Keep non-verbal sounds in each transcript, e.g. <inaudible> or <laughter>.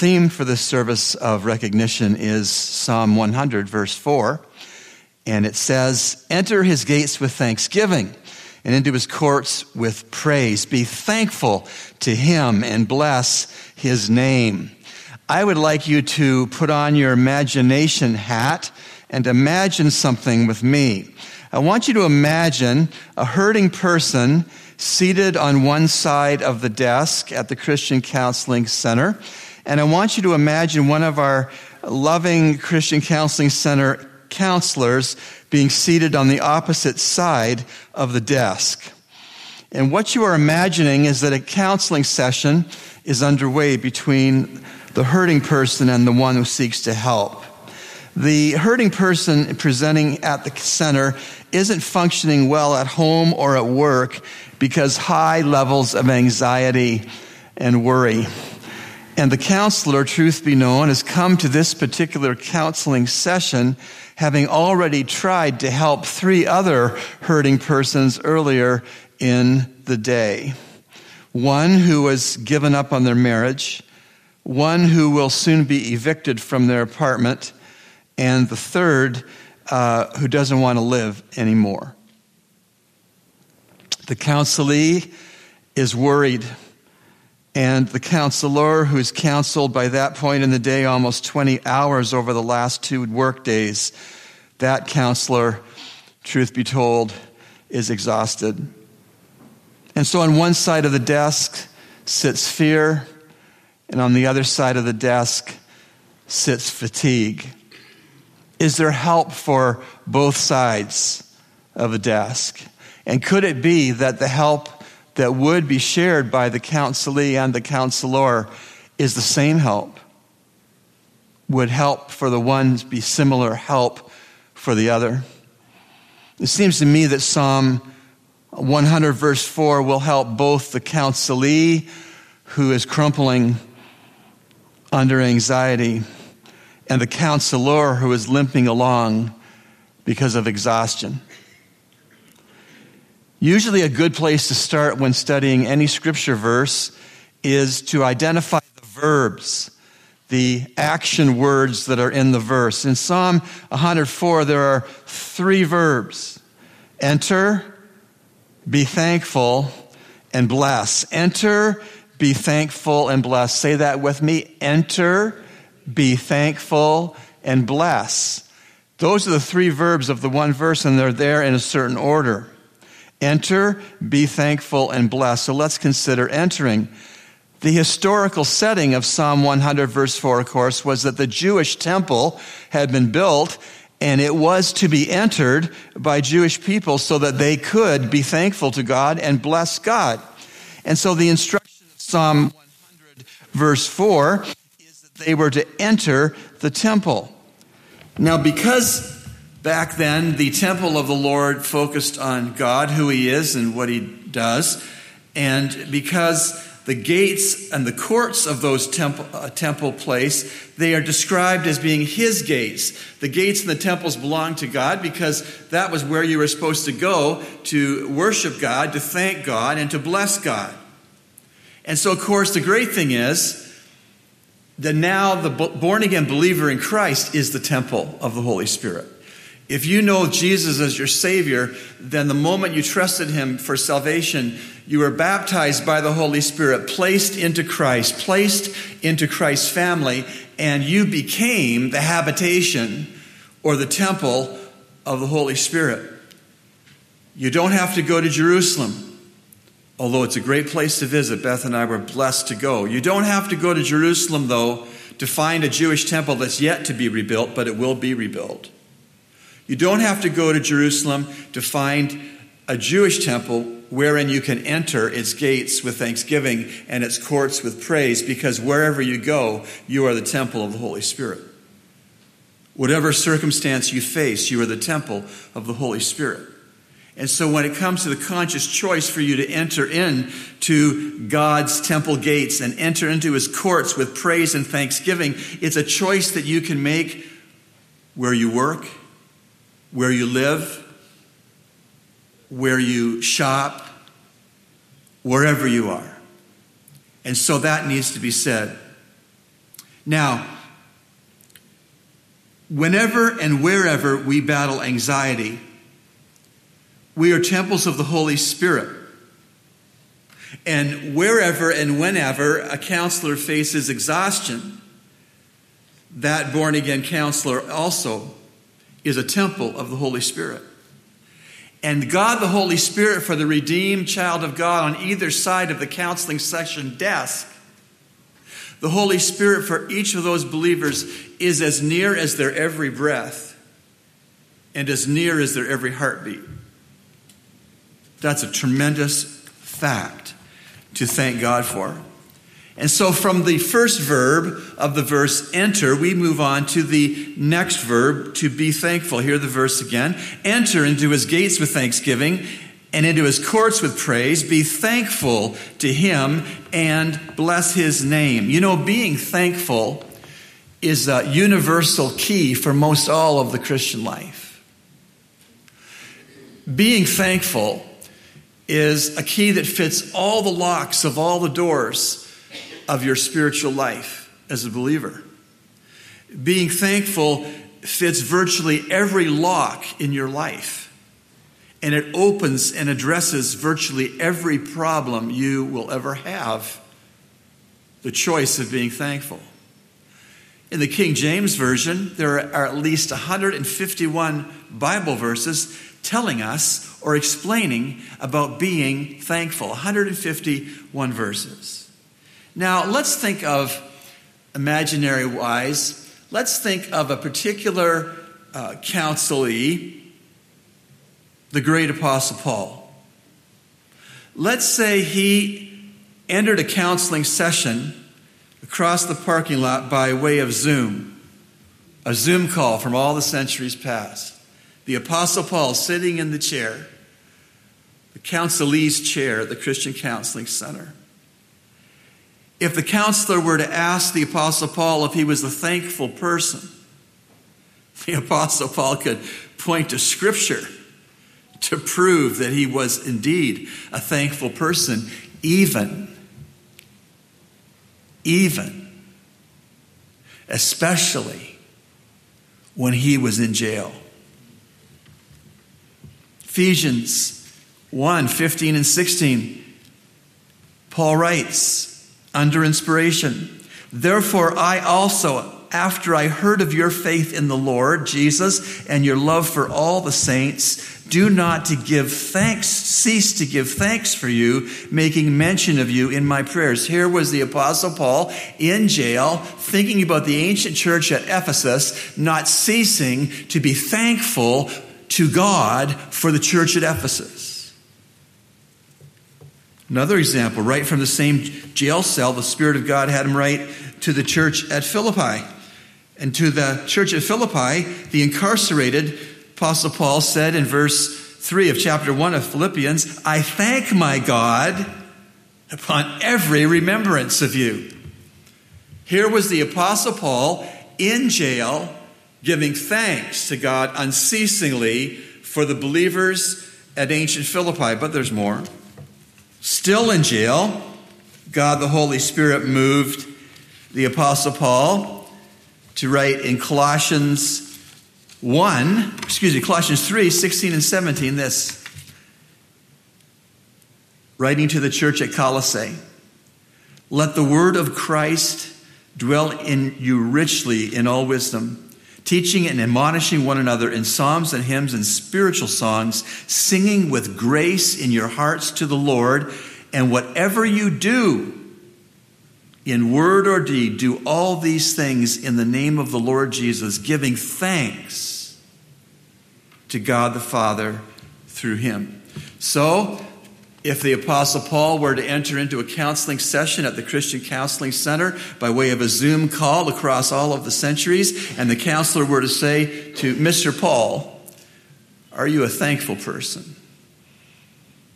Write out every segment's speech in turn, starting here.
theme for this service of recognition is Psalm 100, verse 4. And it says, Enter his gates with thanksgiving and into his courts with praise. Be thankful to him and bless his name. I would like you to put on your imagination hat and imagine something with me. I want you to imagine a hurting person seated on one side of the desk at the Christian Counseling Center. And I want you to imagine one of our loving Christian Counseling Center counselors being seated on the opposite side of the desk. And what you are imagining is that a counseling session is underway between the hurting person and the one who seeks to help. The hurting person presenting at the center isn't functioning well at home or at work because high levels of anxiety and worry. And the counselor, truth be known, has come to this particular counseling session having already tried to help three other hurting persons earlier in the day. One who has given up on their marriage, one who will soon be evicted from their apartment, and the third uh, who doesn't want to live anymore. The counselee is worried and the counselor, who's counseled by that point in the day almost 20 hours over the last two work days, that counselor, truth be told, is exhausted. And so on one side of the desk sits fear, and on the other side of the desk sits fatigue. Is there help for both sides of the desk? And could it be that the help that would be shared by the counselee and the counselor is the same help. Would help for the one be similar help for the other. It seems to me that Psalm 100, verse 4, will help both the counselee who is crumpling under anxiety and the counselor who is limping along because of exhaustion. Usually, a good place to start when studying any scripture verse is to identify the verbs, the action words that are in the verse. In Psalm 104, there are three verbs enter, be thankful, and bless. Enter, be thankful, and bless. Say that with me. Enter, be thankful, and bless. Those are the three verbs of the one verse, and they're there in a certain order. Enter, be thankful, and bless. So let's consider entering. The historical setting of Psalm 100, verse 4, of course, was that the Jewish temple had been built and it was to be entered by Jewish people so that they could be thankful to God and bless God. And so the instruction of Psalm 100, verse 4, is that they were to enter the temple. Now, because Back then, the temple of the Lord focused on God, who He is, and what He does. And because the gates and the courts of those temple, uh, temple place, they are described as being His gates. The gates and the temples belong to God because that was where you were supposed to go to worship God, to thank God, and to bless God. And so, of course, the great thing is that now the born again believer in Christ is the temple of the Holy Spirit. If you know Jesus as your Savior, then the moment you trusted Him for salvation, you were baptized by the Holy Spirit, placed into Christ, placed into Christ's family, and you became the habitation or the temple of the Holy Spirit. You don't have to go to Jerusalem, although it's a great place to visit. Beth and I were blessed to go. You don't have to go to Jerusalem, though, to find a Jewish temple that's yet to be rebuilt, but it will be rebuilt. You don't have to go to Jerusalem to find a Jewish temple wherein you can enter its gates with thanksgiving and its courts with praise, because wherever you go, you are the temple of the Holy Spirit. Whatever circumstance you face, you are the temple of the Holy Spirit. And so when it comes to the conscious choice for you to enter in to God's temple gates and enter into his courts with praise and thanksgiving, it's a choice that you can make where you work, where you live, where you shop, wherever you are. And so that needs to be said. Now, whenever and wherever we battle anxiety, we are temples of the Holy Spirit. And wherever and whenever a counselor faces exhaustion, that born again counselor also is a temple of the Holy Spirit. And God, the Holy Spirit, for the redeemed child of God on either side of the counseling session desk, the Holy Spirit for each of those believers is as near as their every breath and as near as their every heartbeat. That's a tremendous fact to thank God for. And so, from the first verb of the verse, enter, we move on to the next verb, to be thankful. Hear the verse again. Enter into his gates with thanksgiving and into his courts with praise. Be thankful to him and bless his name. You know, being thankful is a universal key for most all of the Christian life. Being thankful is a key that fits all the locks of all the doors of your spiritual life as a believer. Being thankful fits virtually every lock in your life, and it opens and addresses virtually every problem you will ever have. The choice of being thankful. In the King James Version, there are at least 151 Bible verses telling us or explaining about being thankful. 151 verses. Now, let's think of, imaginary wise, let's think of a particular uh, counselee, the great Apostle Paul. Let's say he entered a counseling session across the parking lot by way of Zoom, a Zoom call from all the centuries past. The Apostle Paul sitting in the chair, the counselee's chair at the Christian Counseling Center. If the counselor were to ask the Apostle Paul if he was a thankful person, the Apostle Paul could point to Scripture to prove that he was indeed a thankful person, even, even, especially when he was in jail. Ephesians 1 15 and 16, Paul writes, under inspiration. Therefore, I also, after I heard of your faith in the Lord Jesus and your love for all the saints, do not to give thanks, cease to give thanks for you, making mention of you in my prayers. Here was the apostle Paul in jail, thinking about the ancient church at Ephesus, not ceasing to be thankful to God for the church at Ephesus. Another example, right from the same jail cell, the Spirit of God had him write to the church at Philippi. And to the church at Philippi, the incarcerated Apostle Paul said in verse 3 of chapter 1 of Philippians, I thank my God upon every remembrance of you. Here was the Apostle Paul in jail giving thanks to God unceasingly for the believers at ancient Philippi. But there's more. Still in jail, God the Holy Spirit moved the Apostle Paul to write in Colossians 1, excuse me, Colossians 3 16 and 17 this. Writing to the church at Colossae Let the word of Christ dwell in you richly in all wisdom teaching and admonishing one another in psalms and hymns and spiritual songs, singing with grace in your hearts to the Lord. And whatever you do, in word or deed, do all these things in the name of the Lord Jesus, giving thanks to God the Father through him. So, if the Apostle Paul were to enter into a counseling session at the Christian Counseling Center by way of a Zoom call across all of the centuries, and the counselor were to say to Mr. Paul, Are you a thankful person?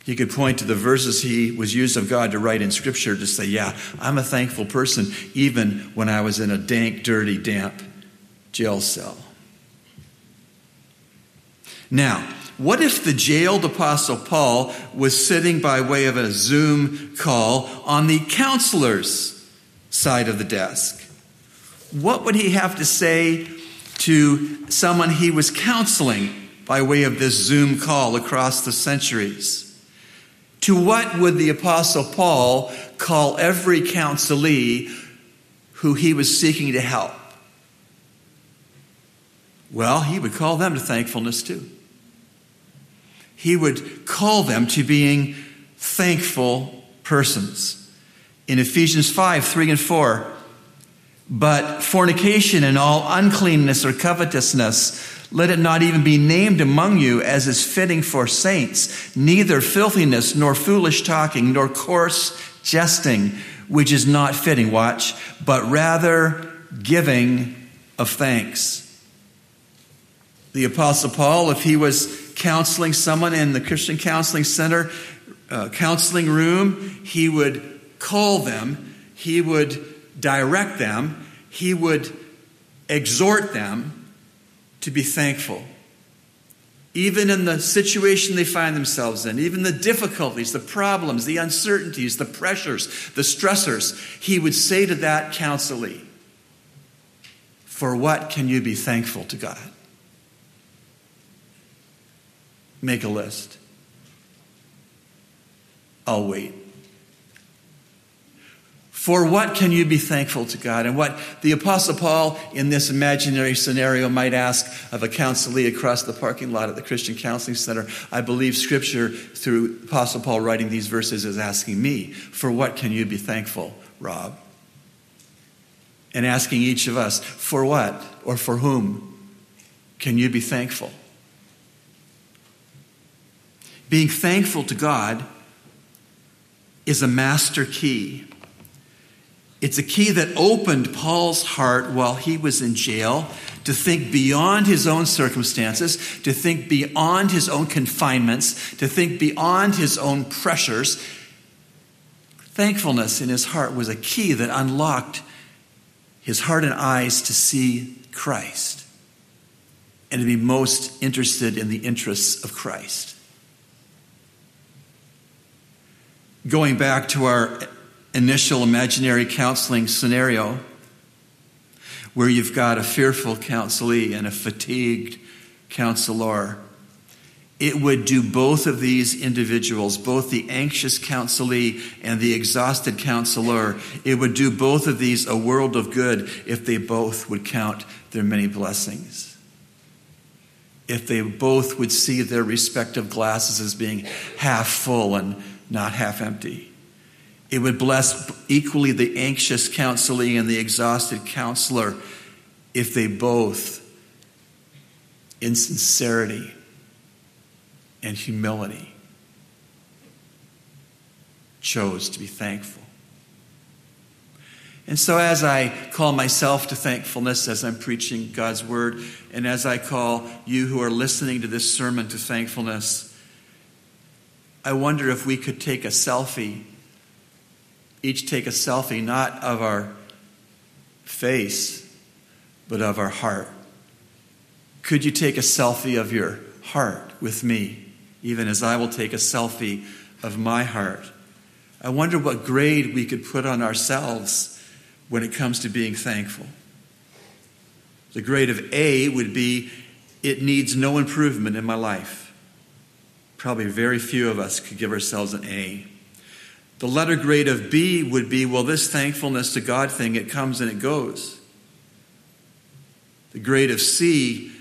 He could point to the verses he was used of God to write in Scripture to say, Yeah, I'm a thankful person, even when I was in a dank, dirty, damp jail cell. Now, what if the jailed Apostle Paul was sitting by way of a Zoom call on the counselor's side of the desk? what would he have to say to someone he was counseling by way of this Zoom call across the centuries? To what would the Apostle Paul call every counselee who he was seeking to help? Well, he would call them to thankfulness too. He would call them to being thankful persons. In Ephesians 5 3 and 4, but fornication and all uncleanness or covetousness, let it not even be named among you as is fitting for saints, neither filthiness, nor foolish talking, nor coarse jesting, which is not fitting, watch, but rather giving of thanks. The Apostle Paul, if he was counseling someone in the Christian Counseling Center uh, counseling room, he would call them, he would direct them, he would exhort them to be thankful. Even in the situation they find themselves in, even the difficulties, the problems, the uncertainties, the pressures, the stressors, he would say to that counselee, For what can you be thankful to God? Make a list. I'll wait. For what can you be thankful to God? And what the Apostle Paul in this imaginary scenario might ask of a counselee across the parking lot at the Christian Counseling Center, I believe Scripture, through Apostle Paul writing these verses, is asking me, For what can you be thankful, Rob? And asking each of us, For what or for whom can you be thankful? Being thankful to God is a master key it's a key that opened Paul's heart while he was in jail to think beyond his own circumstances, to think beyond his own confinements, to think beyond his own pressures. Thankfulness in his heart was a key that unlocked his heart and eyes to see Christ and to be most interested in the interests of Christ. Going back to our initial imaginary counseling scenario where you've got a fearful counselee and a fatigued counselor. It would do both of these individuals, both the anxious counselee and the exhausted counselor, it would do both of these a world of good if they both would count their many blessings. If they both would see their respective glasses as being half full and not half empty. It would bless equally the anxious counselee and the exhausted counselor if they both, in sincerity and humility, chose to be thankful. And so, as I call myself to thankfulness as I'm preaching God's word, and as I call you who are listening to this sermon to thankfulness, I wonder if we could take a selfie each take a selfie, not of our face, but of our heart. Could you take a selfie of your heart with me, even as I will take a selfie of my heart? I wonder what grade we could put on ourselves when it comes to being thankful. The grade of A would be it needs no improvement in my life. Probably very few of us could give ourselves an A. The letter grade of B would be well, this thankfulness to God thing, it comes and it goes. The grade of C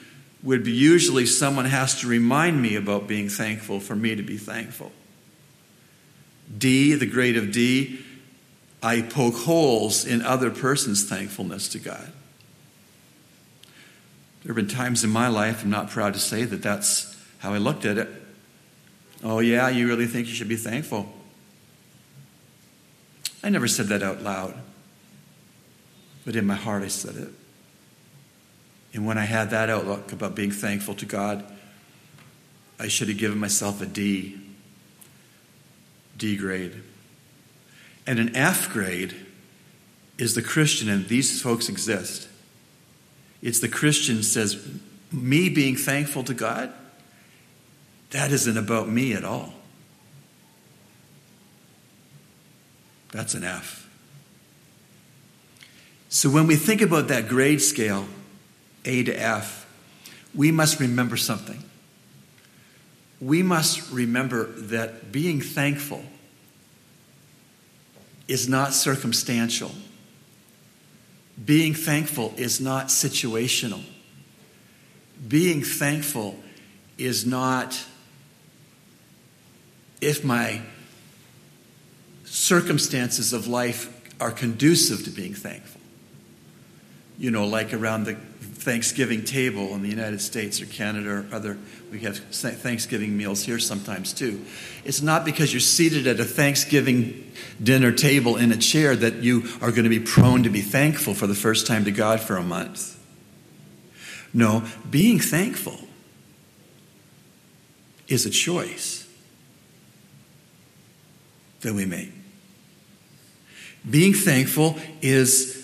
would be usually someone has to remind me about being thankful for me to be thankful. D, the grade of D, I poke holes in other person's thankfulness to God. There have been times in my life, I'm not proud to say that that's how I looked at it. Oh, yeah, you really think you should be thankful? I never said that out loud, but in my heart I said it. And when I had that outlook about being thankful to God, I should have given myself a D, D grade. And an F grade is the Christian, and these folks exist. It's the Christian says, me being thankful to God, that isn't about me at all. That's an F. So when we think about that grade scale, A to F, we must remember something. We must remember that being thankful is not circumstantial. Being thankful is not situational. Being thankful is not if my circumstances of life are conducive to being thankful you know, like around the Thanksgiving table in the United States or Canada or other, we have Thanksgiving meals here sometimes too. It's not because you're seated at a Thanksgiving dinner table in a chair that you are going to be prone to be thankful for the first time to God for a month. No, being thankful is a choice that we make. Being thankful is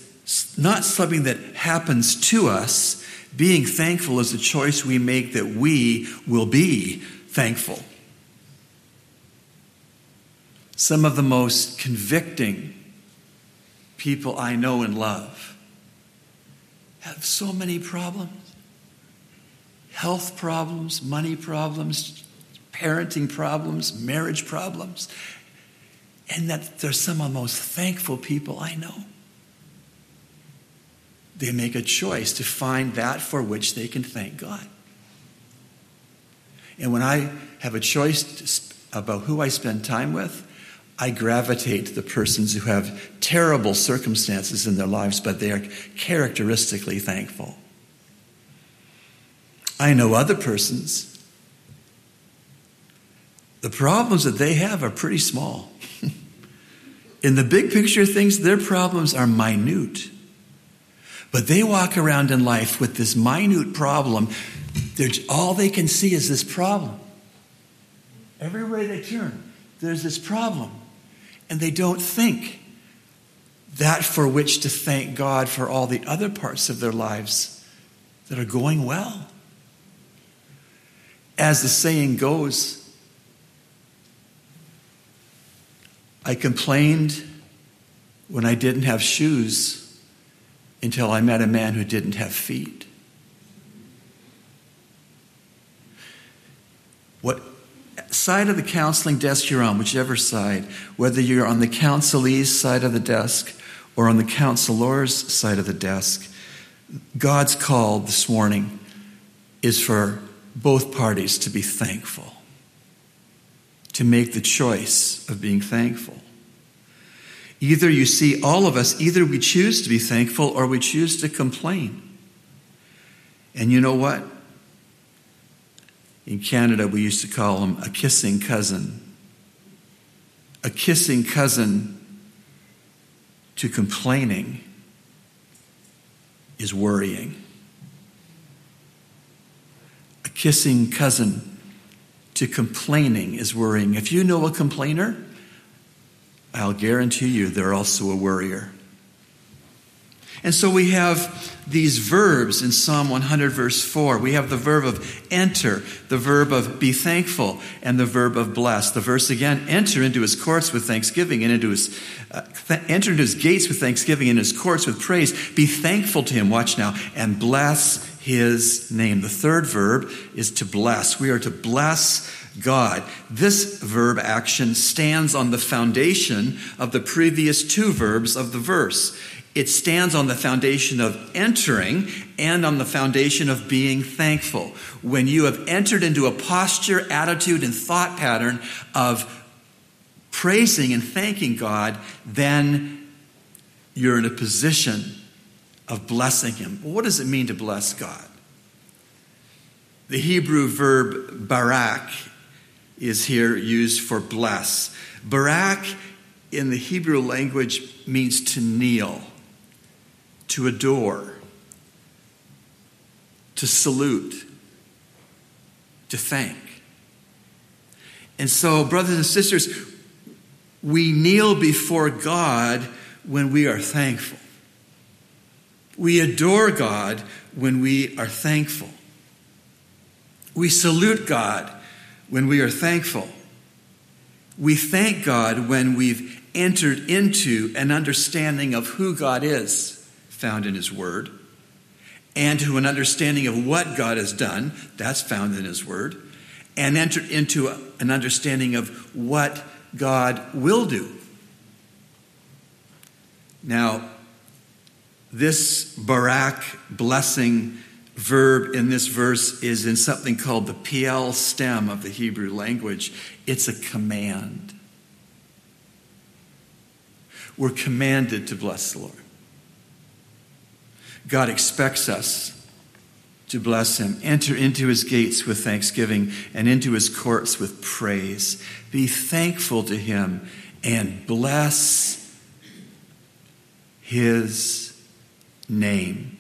not something that happens to us. Being thankful is a choice we make that we will be thankful. Some of the most convicting people I know and love have so many problems health problems, money problems, parenting problems, marriage problems. And that they're some of the most thankful people I know they make a choice to find that for which they can thank God. And when I have a choice about who I spend time with, I gravitate to the persons who have terrible circumstances in their lives, but they are characteristically thankful. I know other persons, the problems that they have are pretty small. <laughs> in the big picture of things, their problems are minute. But they walk around in life with this minute problem. They're, all they can see is this problem. Everywhere they turn, there's this problem. And they don't think that for which to thank God for all the other parts of their lives that are going well. As the saying goes, I complained when I didn't have shoes until I met a man who didn't have feet. What side of the counseling desk you're on, whichever side, whether you're on the counselee's side of the desk or on the counselor's side of the desk, God's call this morning is for both parties to be thankful, to make the choice of being thankful. Either you see all of us, either we choose to be thankful or we choose to complain. And you know what? In Canada, we used to call him a kissing cousin. A kissing cousin to complaining is worrying. A kissing cousin to complaining is worrying. If you know a complainer, I'll guarantee you they're also a worrier. And so we have these verbs in Psalm 100, verse 4. We have the verb of enter, the verb of be thankful, and the verb of bless. The verse again, enter into his courts with thanksgiving and into his, uh, th- enter into his gates with thanksgiving and his courts with praise. Be thankful to him, watch now, and bless his name. The third verb is to bless. We are to bless God. This verb action stands on the foundation of the previous two verbs of the verse. It stands on the foundation of entering and on the foundation of being thankful. When you have entered into a posture, attitude, and thought pattern of praising and thanking God, then you're in a position of blessing Him. what does it mean to bless God? The Hebrew verb barak is here used for bless. Barak in the Hebrew language means to kneel, to adore, to salute, to thank. And so, brothers and sisters, we kneel before God when we are thankful. We adore God when we are thankful. We salute God when we are thankful. We thank God when we've entered into an understanding of who God is found in His Word, and to an understanding of what God has done, that's found in His Word, and entered into an understanding of what God will do. Now, this barak blessing verb in this verse is in something called the Piel stem of the Hebrew language. It's a command. We're commanded to bless the Lord. God expects us to bless him. Enter into his gates with thanksgiving and into his courts with praise. Be thankful to him and bless his name.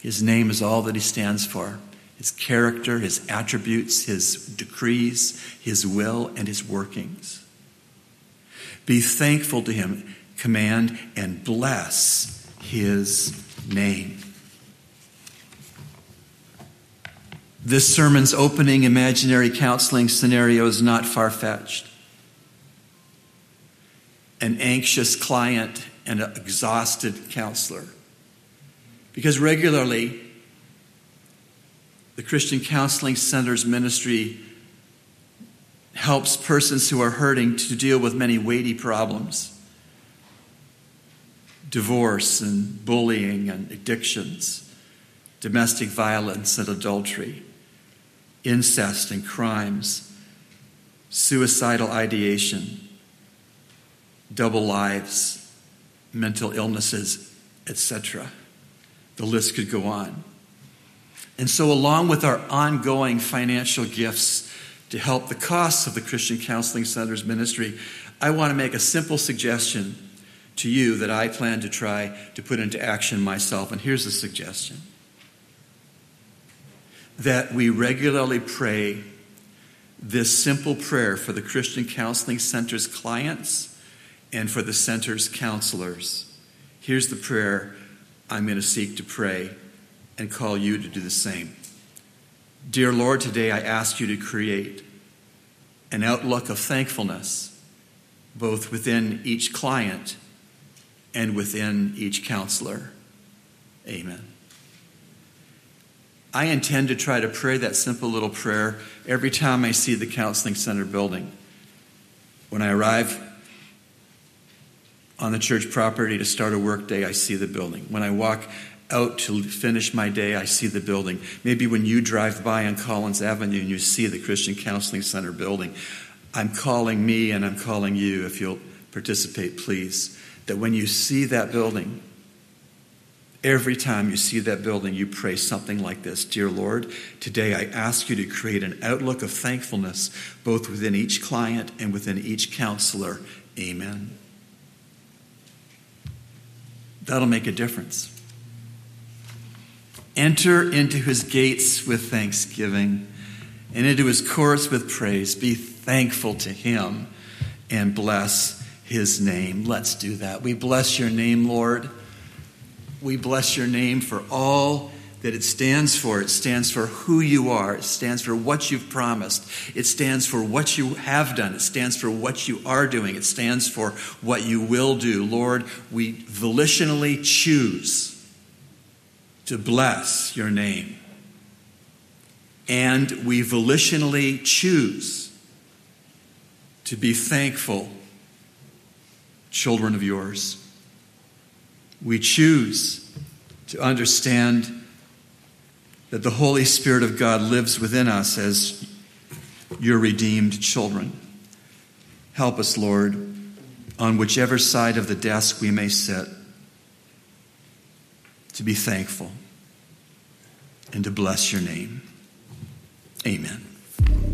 His name is all that he stands for his character, his attributes, his decrees, his will, and his workings. Be thankful to him, command, and bless his name. This sermon's opening imaginary counseling scenario is not far fetched. An anxious client and an exhausted counselor. Because regularly, the Christian Counseling Center's ministry helps persons who are hurting to deal with many weighty problems divorce and bullying and addictions, domestic violence and adultery, incest and crimes, suicidal ideation, double lives, mental illnesses, etc. The list could go on. And so, along with our ongoing financial gifts to help the costs of the Christian Counseling Center's ministry, I want to make a simple suggestion to you that I plan to try to put into action myself. And here's the suggestion that we regularly pray this simple prayer for the Christian Counseling Center's clients and for the center's counselors. Here's the prayer I'm going to seek to pray and call you to do the same. Dear Lord, today I ask you to create an outlook of thankfulness both within each client and within each counselor. Amen. I intend to try to pray that simple little prayer every time I see the counseling center building. When I arrive on the church property to start a work day, I see the building. When I walk out to finish my day, I see the building. Maybe when you drive by on Collins Avenue and you see the Christian Counseling Center building, I'm calling me and I'm calling you, if you'll participate, please, that when you see that building, every time you see that building, you pray something like this Dear Lord, today I ask you to create an outlook of thankfulness both within each client and within each counselor. Amen. That'll make a difference. Enter into his gates with thanksgiving and into his courts with praise. Be thankful to him and bless his name. Let's do that. We bless your name, Lord. We bless your name for all that it stands for. It stands for who you are. It stands for what you've promised. It stands for what you have done. It stands for what you are doing. It stands for what you will do. Lord, we volitionally choose to bless your name. And we volitionally choose to be thankful children of yours. We choose to understand that the Holy Spirit of God lives within us as your redeemed children. Help us, Lord, on whichever side of the desk we may sit, to be thankful and to bless your name. Amen.